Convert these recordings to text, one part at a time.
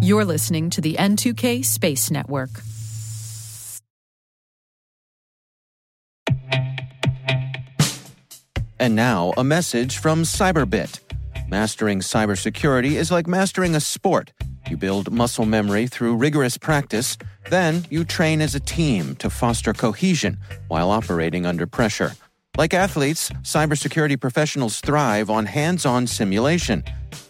You're listening to the N2K Space Network. And now, a message from Cyberbit. Mastering cybersecurity is like mastering a sport. You build muscle memory through rigorous practice, then you train as a team to foster cohesion while operating under pressure. Like athletes, cybersecurity professionals thrive on hands on simulation.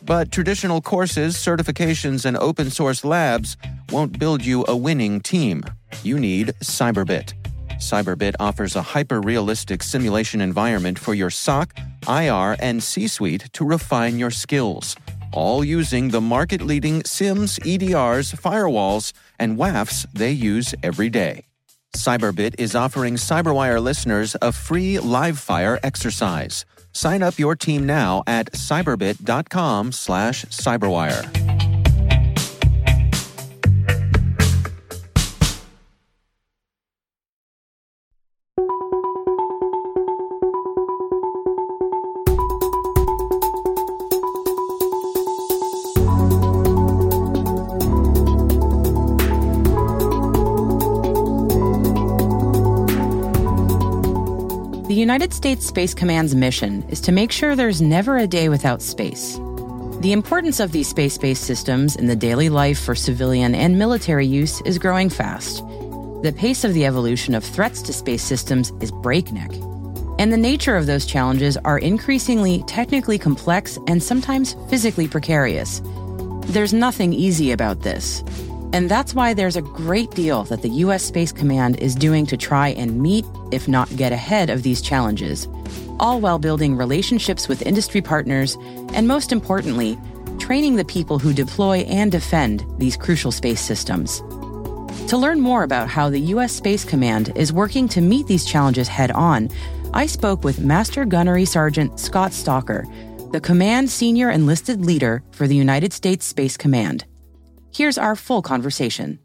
But traditional courses, certifications, and open source labs won't build you a winning team. You need Cyberbit. Cyberbit offers a hyper realistic simulation environment for your SOC, IR, and C suite to refine your skills, all using the market leading SIMs, EDRs, firewalls, and WAFs they use every day. Cyberbit is offering Cyberwire listeners a free live fire exercise. Sign up your team now at cyberbit.com slash cyberwire. United States Space Command's mission is to make sure there's never a day without space. The importance of these space based systems in the daily life for civilian and military use is growing fast. The pace of the evolution of threats to space systems is breakneck. And the nature of those challenges are increasingly technically complex and sometimes physically precarious. There's nothing easy about this. And that's why there's a great deal that the U.S. Space Command is doing to try and meet, if not get ahead of these challenges, all while building relationships with industry partners and, most importantly, training the people who deploy and defend these crucial space systems. To learn more about how the U.S. Space Command is working to meet these challenges head on, I spoke with Master Gunnery Sergeant Scott Stalker, the Command Senior Enlisted Leader for the United States Space Command. Here's our full conversation.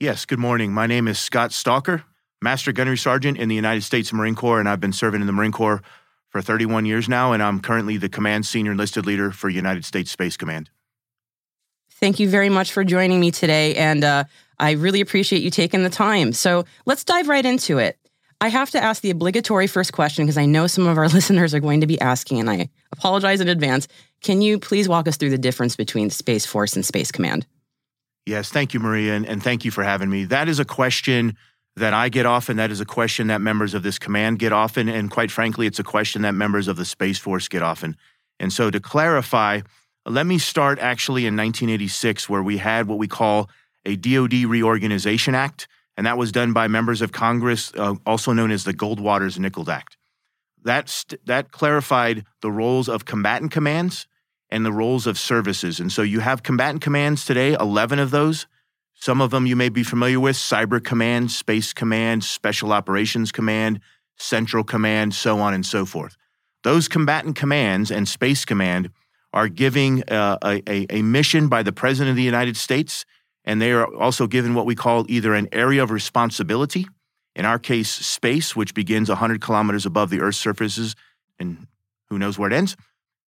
Yes, good morning. My name is Scott Stalker, Master Gunnery Sergeant in the United States Marine Corps, and I've been serving in the Marine Corps for 31 years now, and I'm currently the Command Senior Enlisted Leader for United States Space Command. Thank you very much for joining me today, and uh, I really appreciate you taking the time. So let's dive right into it. I have to ask the obligatory first question because I know some of our listeners are going to be asking, and I apologize in advance. Can you please walk us through the difference between Space Force and Space Command? Yes, thank you, Maria, and, and thank you for having me. That is a question that I get often. That is a question that members of this command get often. And quite frankly, it's a question that members of the Space Force get often. And so to clarify, let me start actually in 1986, where we had what we call a DoD Reorganization Act and that was done by members of Congress, uh, also known as the Goldwater-Nichols Act. That, st- that clarified the roles of combatant commands and the roles of services. And so you have combatant commands today, 11 of those. Some of them you may be familiar with Cyber Command, Space Command, Special Operations Command, Central Command, so on and so forth. Those combatant commands and Space Command are giving uh, a, a, mission by the President of the United States and they are also given what we call either an area of responsibility, in our case, space, which begins 100 kilometers above the Earth's surfaces, and who knows where it ends,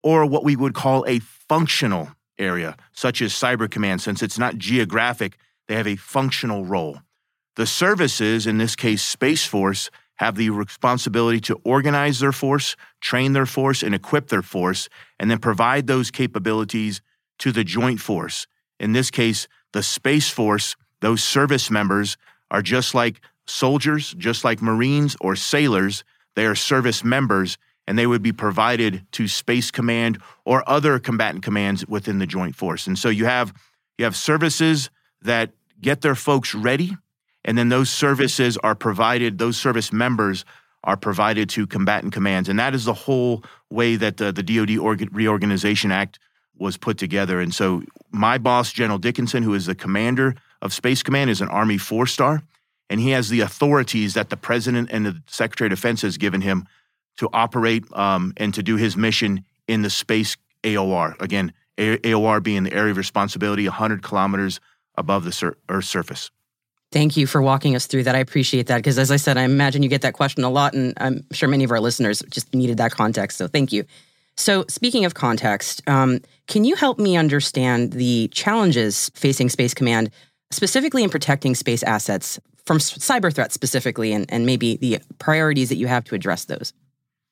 or what we would call a functional area, such as Cyber Command. Since it's not geographic, they have a functional role. The services, in this case, Space Force, have the responsibility to organize their force, train their force, and equip their force, and then provide those capabilities to the joint force. In this case, the Space Force, those service members are just like soldiers, just like Marines or sailors. They are service members and they would be provided to Space Command or other combatant commands within the Joint Force. And so you have you have services that get their folks ready, and then those services are provided. Those service members are provided to combatant commands, and that is the whole way that the, the DoD Reorganization Act was put together. And so my boss, General Dickinson, who is the commander of Space Command, is an Army four star, and he has the authorities that the president and the Secretary of Defense has given him to operate um, and to do his mission in the space AOR. Again, AOR being the area of responsibility 100 kilometers above the sur- Earth's surface. Thank you for walking us through that. I appreciate that because, as I said, I imagine you get that question a lot, and I'm sure many of our listeners just needed that context. So, thank you. So, speaking of context, um, can you help me understand the challenges facing Space Command, specifically in protecting space assets from cyber threats specifically, and, and maybe the priorities that you have to address those?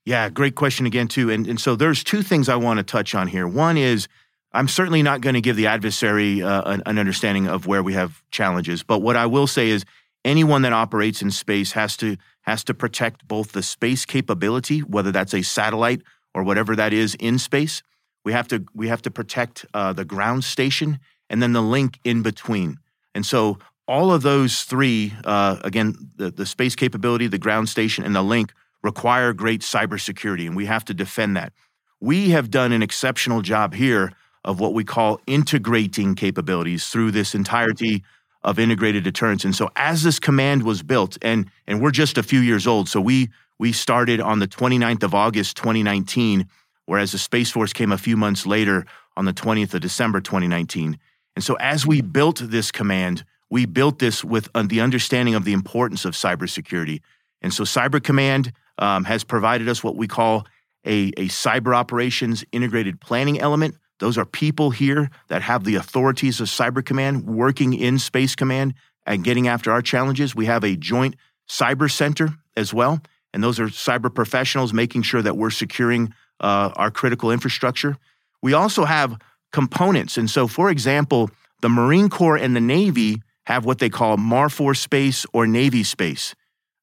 Yeah, great question again, too. And, and so there's two things I want to touch on here. One is I'm certainly not going to give the adversary uh, an, an understanding of where we have challenges, but what I will say is anyone that operates in space has to has to protect both the space capability, whether that's a satellite or whatever that is in space. We have to we have to protect uh, the ground station and then the link in between. And so all of those three, uh, again, the, the space capability, the ground station, and the link require great cybersecurity, and we have to defend that. We have done an exceptional job here of what we call integrating capabilities through this entirety of integrated deterrence. And so as this command was built, and and we're just a few years old, so we we started on the 29th of August 2019, whereas the Space Force came a few months later on the 20th of December 2019. And so as we built this command, we built this with uh, the understanding of the importance of cybersecurity. And so Cyber Command um, has provided us what we call a, a cyber operations integrated planning element. Those are people here that have the authorities of Cyber Command working in Space Command and getting after our challenges. We have a joint cyber center as well. And those are cyber professionals making sure that we're securing uh, our critical infrastructure. We also have components. And so, for example, the Marine Corps and the Navy have what they call MARFOR space or Navy space.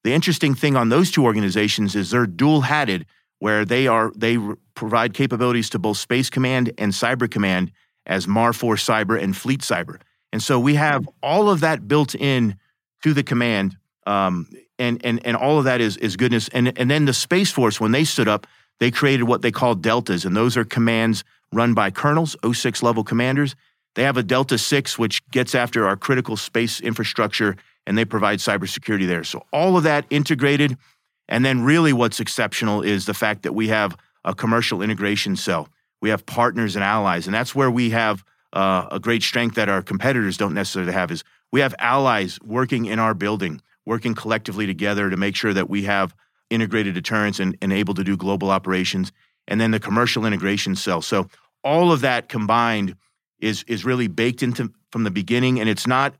The interesting thing on those two organizations is they're dual hatted, where they are they provide capabilities to both Space Command and Cyber Command as MARFOR Cyber and Fleet Cyber. And so we have all of that built in to the command, um, and and and all of that is is goodness. And and then the Space Force, when they stood up, they created what they call deltas, and those are commands run by colonels, 06 level commanders. They have a Delta 6, which gets after our critical space infrastructure and they provide cybersecurity there. So all of that integrated. And then really what's exceptional is the fact that we have a commercial integration cell. We have partners and allies, and that's where we have uh, a great strength that our competitors don't necessarily have is we have allies working in our building, working collectively together to make sure that we have integrated deterrence and, and able to do global operations, and then the commercial integration cell. So all of that combined is is really baked into from the beginning, and it's not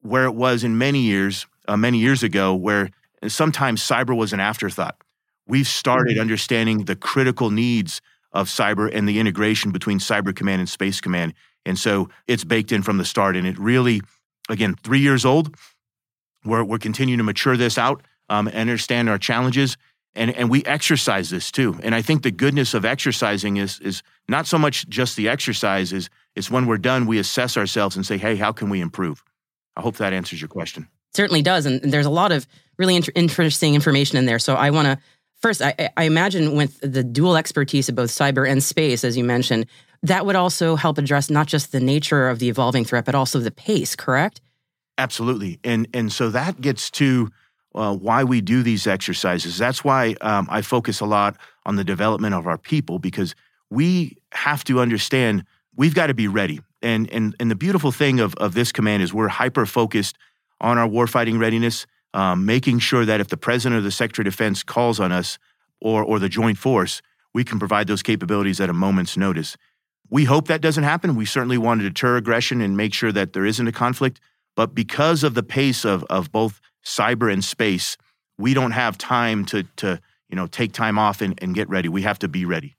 where it was in many years, uh, many years ago, where sometimes cyber was an afterthought. We've started mm-hmm. understanding the critical needs of cyber and the integration between Cyber Command and Space Command. And so it's baked in from the start. And it really, again, three years old. We're, we're continuing to mature this out um, and understand our challenges. And, and we exercise this too. And I think the goodness of exercising is, is not so much just the exercise, is it's when we're done, we assess ourselves and say, hey, how can we improve? I hope that answers your question. Certainly does. And there's a lot of really inter- interesting information in there. So I want to first, I, I imagine with the dual expertise of both cyber and space, as you mentioned, that would also help address not just the nature of the evolving threat, but also the pace, correct? Absolutely. And, and so that gets to uh, why we do these exercises. That's why um, I focus a lot on the development of our people because we have to understand we've got to be ready. And, and, and the beautiful thing of, of this command is we're hyper focused on our warfighting readiness, um, making sure that if the president or the secretary of defense calls on us or, or the joint force, we can provide those capabilities at a moment's notice. We hope that doesn't happen. We certainly want to deter aggression and make sure that there isn't a conflict. But because of the pace of, of both cyber and space, we don't have time to, to you know, take time off and, and get ready. We have to be ready.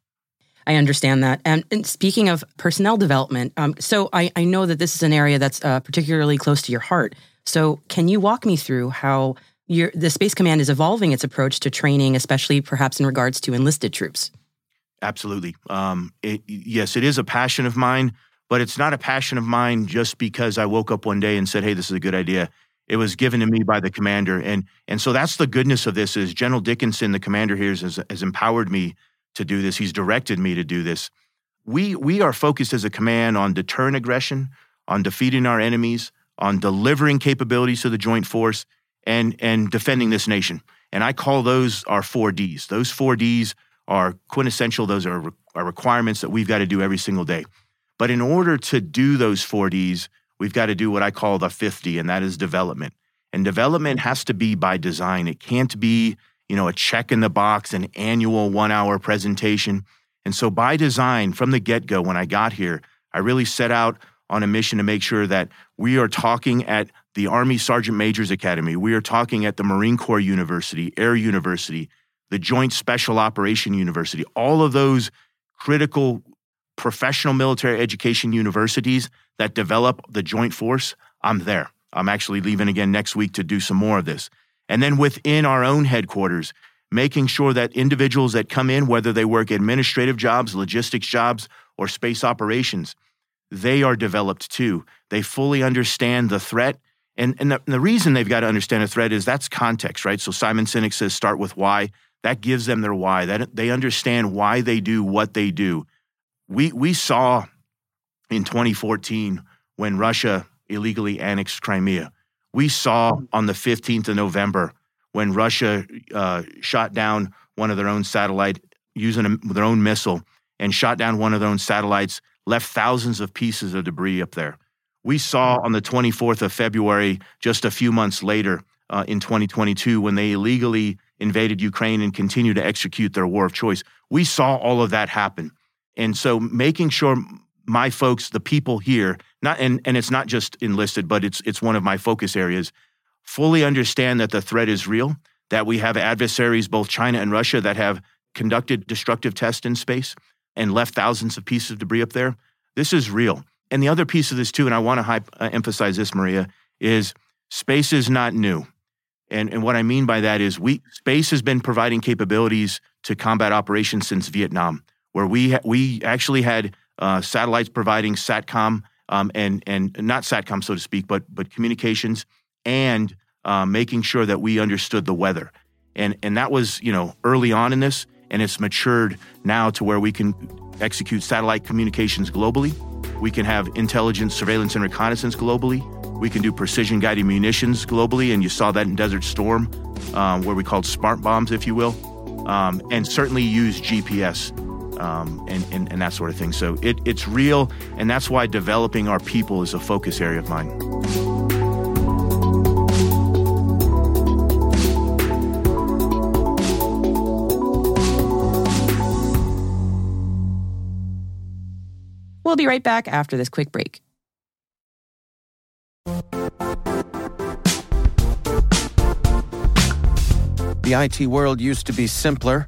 I understand that. And, and speaking of personnel development, um, so I, I, know that this is an area that's uh, particularly close to your heart. So can you walk me through how your, the Space Command is evolving its approach to training, especially perhaps in regards to enlisted troops? Absolutely. Um, it, yes, it is a passion of mine, but it's not a passion of mine just because I woke up one day and said, "Hey, this is a good idea." It was given to me by the commander, and and so that's the goodness of this. Is General Dickinson, the commander here, has, has empowered me to do this. He's directed me to do this. We, we are focused as a command on deterring aggression, on defeating our enemies, on delivering capabilities to the joint force, and, and defending this nation. And I call those our four Ds. Those four Ds are quintessential, those are, are requirements that we've got to do every single day. But in order to do those four Ds, we've got to do what I call the 50, and that is development. And development has to be by design. It can't be you know, a check in the box, an annual one hour presentation. And so, by design, from the get go, when I got here, I really set out on a mission to make sure that we are talking at the Army Sergeant Major's Academy, we are talking at the Marine Corps University, Air University, the Joint Special Operation University, all of those critical professional military education universities that develop the joint force. I'm there. I'm actually leaving again next week to do some more of this. And then within our own headquarters, making sure that individuals that come in, whether they work administrative jobs, logistics jobs, or space operations, they are developed too. They fully understand the threat. And, and the, and the reason they've got to understand a threat is that's context, right? So Simon Sinek says start with why. That gives them their why. That they understand why they do what they do. We we saw in 2014 when Russia illegally annexed Crimea. We saw on the 15th of November when Russia uh, shot down one of their own satellite using a, their own missile and shot down one of their own satellites, left thousands of pieces of debris up there. We saw on the 24th of February, just a few months later uh, in 2022, when they illegally invaded Ukraine and continue to execute their war of choice. We saw all of that happen. And so making sure my folks, the people here, not and, and it's not just enlisted, but it's it's one of my focus areas, fully understand that the threat is real, that we have adversaries, both China and Russia, that have conducted destructive tests in space and left thousands of pieces of debris up there. This is real. And the other piece of this, too, and I want to uh, emphasize this, Maria, is space is not new. And, and what I mean by that is we space has been providing capabilities to combat operations since Vietnam, where we ha- we actually had uh, satellites providing satcom um, and and not satcom so to speak, but but communications and uh, making sure that we understood the weather. And, and that was, you know, early on in this, and it's matured now to where we can execute satellite communications globally. We can have intelligence, surveillance, and reconnaissance globally. We can do precision guided munitions globally, and you saw that in Desert Storm, um, where we called smart bombs, if you will, um, and certainly use GPS um, and, and, and that sort of thing. So it, it's real, and that's why developing our people is a focus area of mine. We'll be right back after this quick break. The IT world used to be simpler.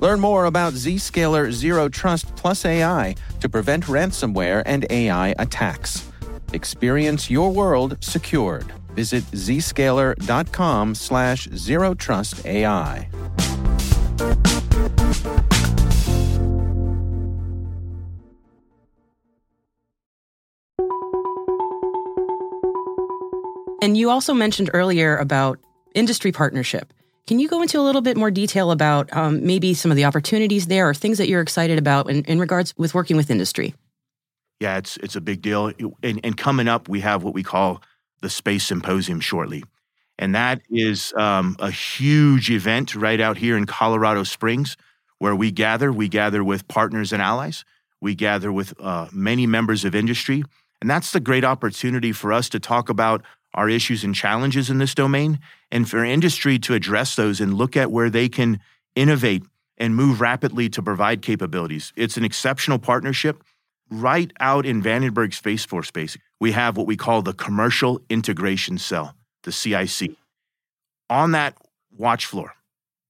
Learn more about Zscaler Zero Trust Plus AI to prevent ransomware and AI attacks. Experience your world secured. Visit zscaler.com slash zero trust AI. And you also mentioned earlier about industry partnership. Can you go into a little bit more detail about um, maybe some of the opportunities there or things that you're excited about in, in regards with working with industry? Yeah, it's it's a big deal. And, and, coming up, we have what we call the Space Symposium shortly. And that is um, a huge event right out here in Colorado Springs where we gather. We gather with partners and allies. We gather with uh, many members of industry. And that's the great opportunity for us to talk about our issues and challenges in this domain, and for industry to address those and look at where they can innovate and move rapidly to provide capabilities. It's an exceptional partnership. Right out in Vandenberg Space Force Base, we have what we call the Commercial Integration Cell, the CIC. On that watch floor,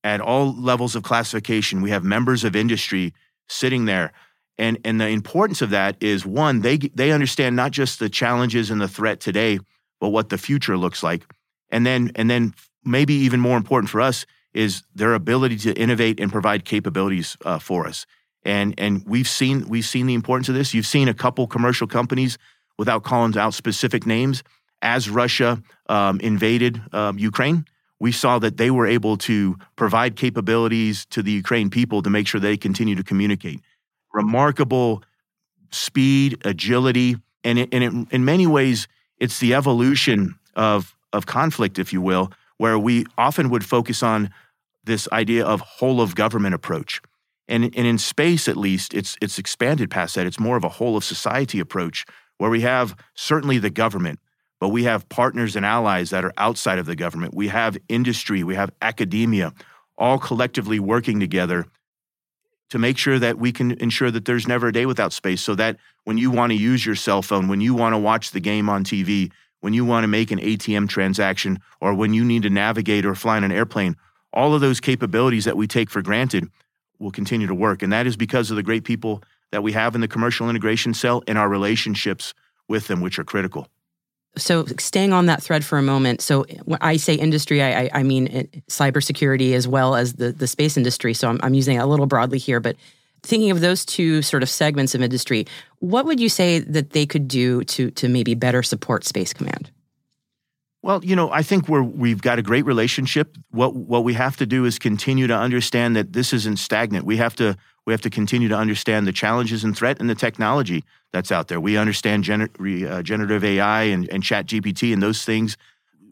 at all levels of classification. We have members of industry sitting there. And, and the importance of that is one, they, they understand not just the challenges and the threat today, but what the future looks like. And then, and then maybe even more important for us is their ability to innovate and provide capabilities uh, for us. And, and we've seen, we've seen the importance of this. You've seen a couple commercial companies without calling out specific names as Russia um, invaded um, Ukraine we saw that they were able to provide capabilities to the Ukraine people to make sure they continue to communicate. Remarkable speed, agility, and, it, and it, in many ways, it's the evolution of, of conflict, if you will, where we often would focus on this idea of whole of government approach. And, and in space, at least, it's, it's expanded past that. It's more of a whole of society approach where we have certainly the government, but we have partners and allies that are outside of the government. We have industry, we have academia, all collectively working together to make sure that we can ensure that there's never a day without space so that when you want to use your cell phone, when you want to watch the game on TV, when you want to make an ATM transaction, or when you need to navigate or fly in an airplane, all of those capabilities that we take for granted will continue to work. And that is because of the great people that we have in the commercial integration cell and our relationships with them, which are critical so staying on that thread for a moment so when i say industry i, I mean cybersecurity as well as the, the space industry so I'm, I'm using it a little broadly here but thinking of those two sort of segments of industry what would you say that they could do to to maybe better support space command well, you know, I think we're we've got a great relationship. What what we have to do is continue to understand that this isn't stagnant. We have to we have to continue to understand the challenges and threat and the technology that's out there. We understand gener- uh, generative AI and, and chat GPT and those things,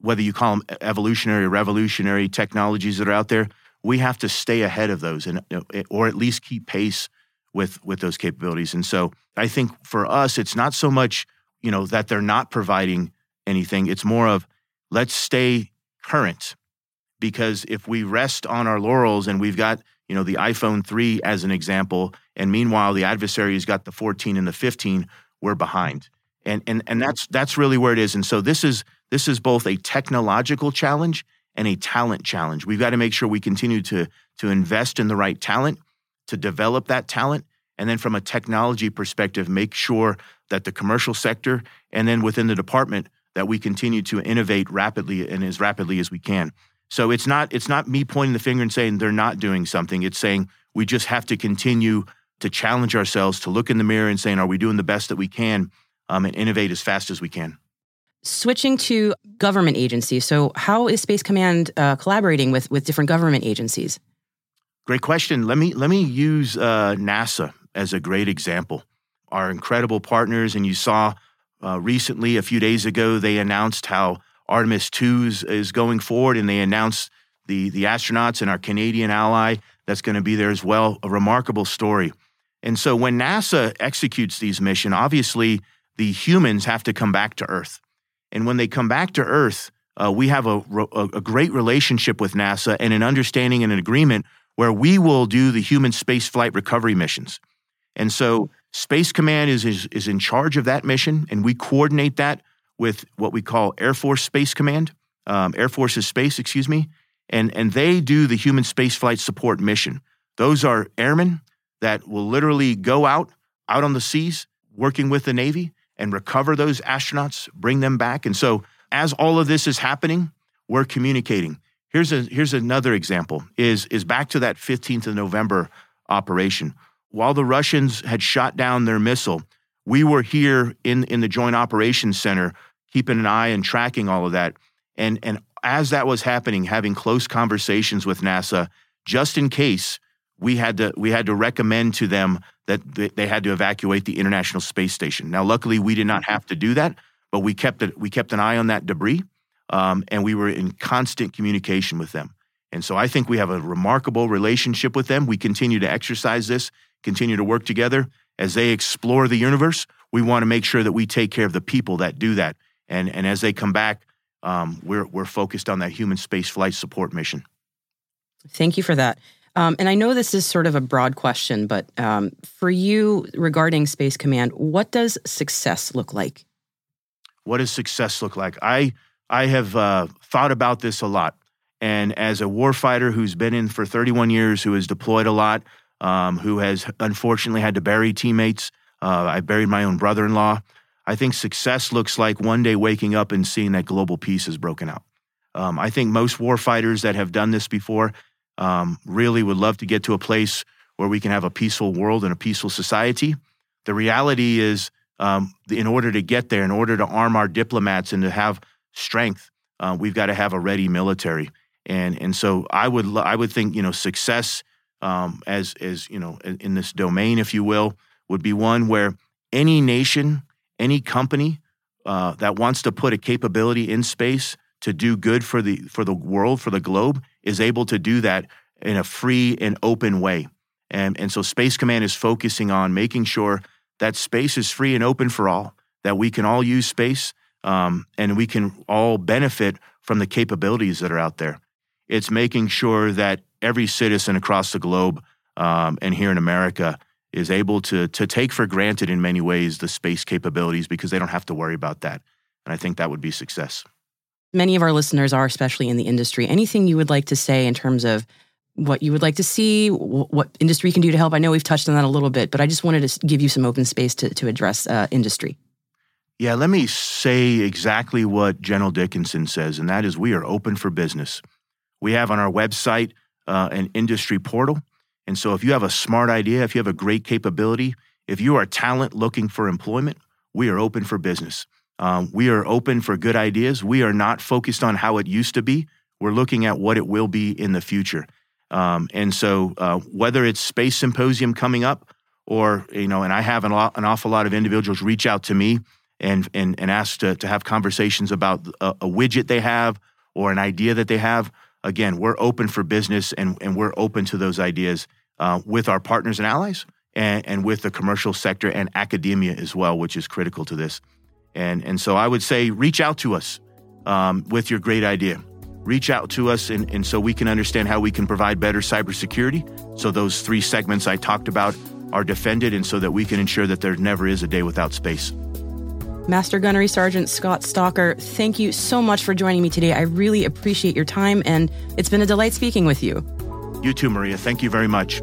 whether you call them evolutionary or revolutionary technologies that are out there, we have to stay ahead of those and or at least keep pace with with those capabilities. And so I think for us, it's not so much, you know, that they're not providing anything. It's more of let's stay current because if we rest on our laurels and we've got you know the iphone 3 as an example. And meanwhile the adversary has got the 14 and the 15 we're behind. And and and that's that's really where it is. And so this is this is both a technological challenge and a talent challenge. We've got to make sure we continue to to invest in the right talent to develop that talent and then from a technology perspective make sure that the commercial sector and then within the department that we continue to innovate rapidly and as rapidly as we can. So it's not it's not me pointing the finger and saying they're not doing something. It's saying we just have to continue to challenge ourselves to look in the mirror and saying, are we doing the best that we can um, and innovate as fast as we can. Switching to government agencies. So, how is Space Command uh, collaborating with with different government agencies? Great question. Let me let me use uh, NASA as a great example. Our incredible partners, and you saw uh, recently, a few days ago, they announced how Artemis 2 is, is going forward, and they announced the, the astronauts and our Canadian ally that's going to be there as well. A remarkable story. And so when NASA executes these missions, obviously the humans have to come back to Earth. And when they come back to Earth, uh, we have a, a, a great relationship with NASA and an understanding and an agreement where we will do the human space flight recovery missions. And so Space Command is, is, is in charge of that mission, and we coordinate that with what we call Air Force Space Command, um, Air Force's space, excuse me, and, and they do the human spaceflight support mission. Those are airmen that will literally go out, out on the seas, working with the Navy and recover those astronauts, bring them back. And so as all of this is happening, we're communicating. Here's, a, here's another example is, is back to that 15th of November operation while the Russians had shot down their missile, we were here in, in the Joint Operations Center, keeping an eye and tracking all of that. And, and as that was happening, having close conversations with NASA, just in case we had to, we had to recommend to them that they had to evacuate the International Space Station. Now, luckily, we did not have to do that, but we kept, it, we kept an eye on that debris, um, and we were in constant communication with them. And so I think we have a remarkable relationship with them. We continue to exercise this continue to work together as they explore the universe. We want to make sure that we take care of the people that do that. And, and as they come back, um, we're, we're focused on that human space flight support mission. Thank you for that. Um, and I know this is sort of a broad question, but um, for you regarding Space Command, what does success look like? What does success look like? I I have uh, thought about this a lot, And as a warfighter who's been in for 31 years, who has deployed a lot, um, who has unfortunately had to bury teammates, uh, I buried my own brother in law. I think success looks like one day waking up and seeing that global peace is broken out. Um, I think most warfighters that have done this before um, really would love to get to a place where we can have a peaceful world and a peaceful society. The reality is, um, in order to get there, in order to arm our diplomats and to have strength, uh, we've got to have a ready military. And and so I would I would think you know success um, as as you know in, in this domain, if you will, would be one where any nation, any company uh, that wants to put a capability in space to do good for the for the world, for the globe, is able to do that in a free and open way. And, and so Space Command is focusing on making sure that space is free and open for all, that we can all use space um, and we can all benefit from the capabilities that are out there. It's making sure that every citizen across the globe um, and here in America is able to, to take for granted in many ways the space capabilities because they don't have to worry about that. And I think that would be success. Many of our listeners are, especially in the industry. Anything you would like to say in terms of what you would like to see, what industry can do to help. I know we've touched on that a little bit, but I just wanted to give you some open space to, to address uh, industry. Yeah, let me say exactly what General Dickinson says, and that is we are open for business. We have on our website uh, an industry portal. And so if you have a smart idea, if you have a great capability, if you are talent looking for employment, we are open for business. Um, we are open for good ideas. We are not focused on how it used to be. We're looking at what it will be in the future. Um, and so, uh, whether it's Space Symposium coming up, or you know, and I have an, an awful lot of individuals reach out to me and and and ask to, to have conversations about a, a, widget they have or an idea that they have. Again, we're open for business and and we're open to those ideas uh, with our partners and allies, and, and with the commercial sector and academia as well, which is critical to this. And and so, I would say, reach out to us um, with your great idea reach out to us and, and so we can understand how we can provide better cybersecurity. So those three segments I talked about are defended and so that we can ensure that there never is a day without space. Master Gunnery Sergeant Scott Stalker, thank you so much for joining me today. I really appreciate your time and it's been a delight speaking with you. You too, Maria. Thank you very much.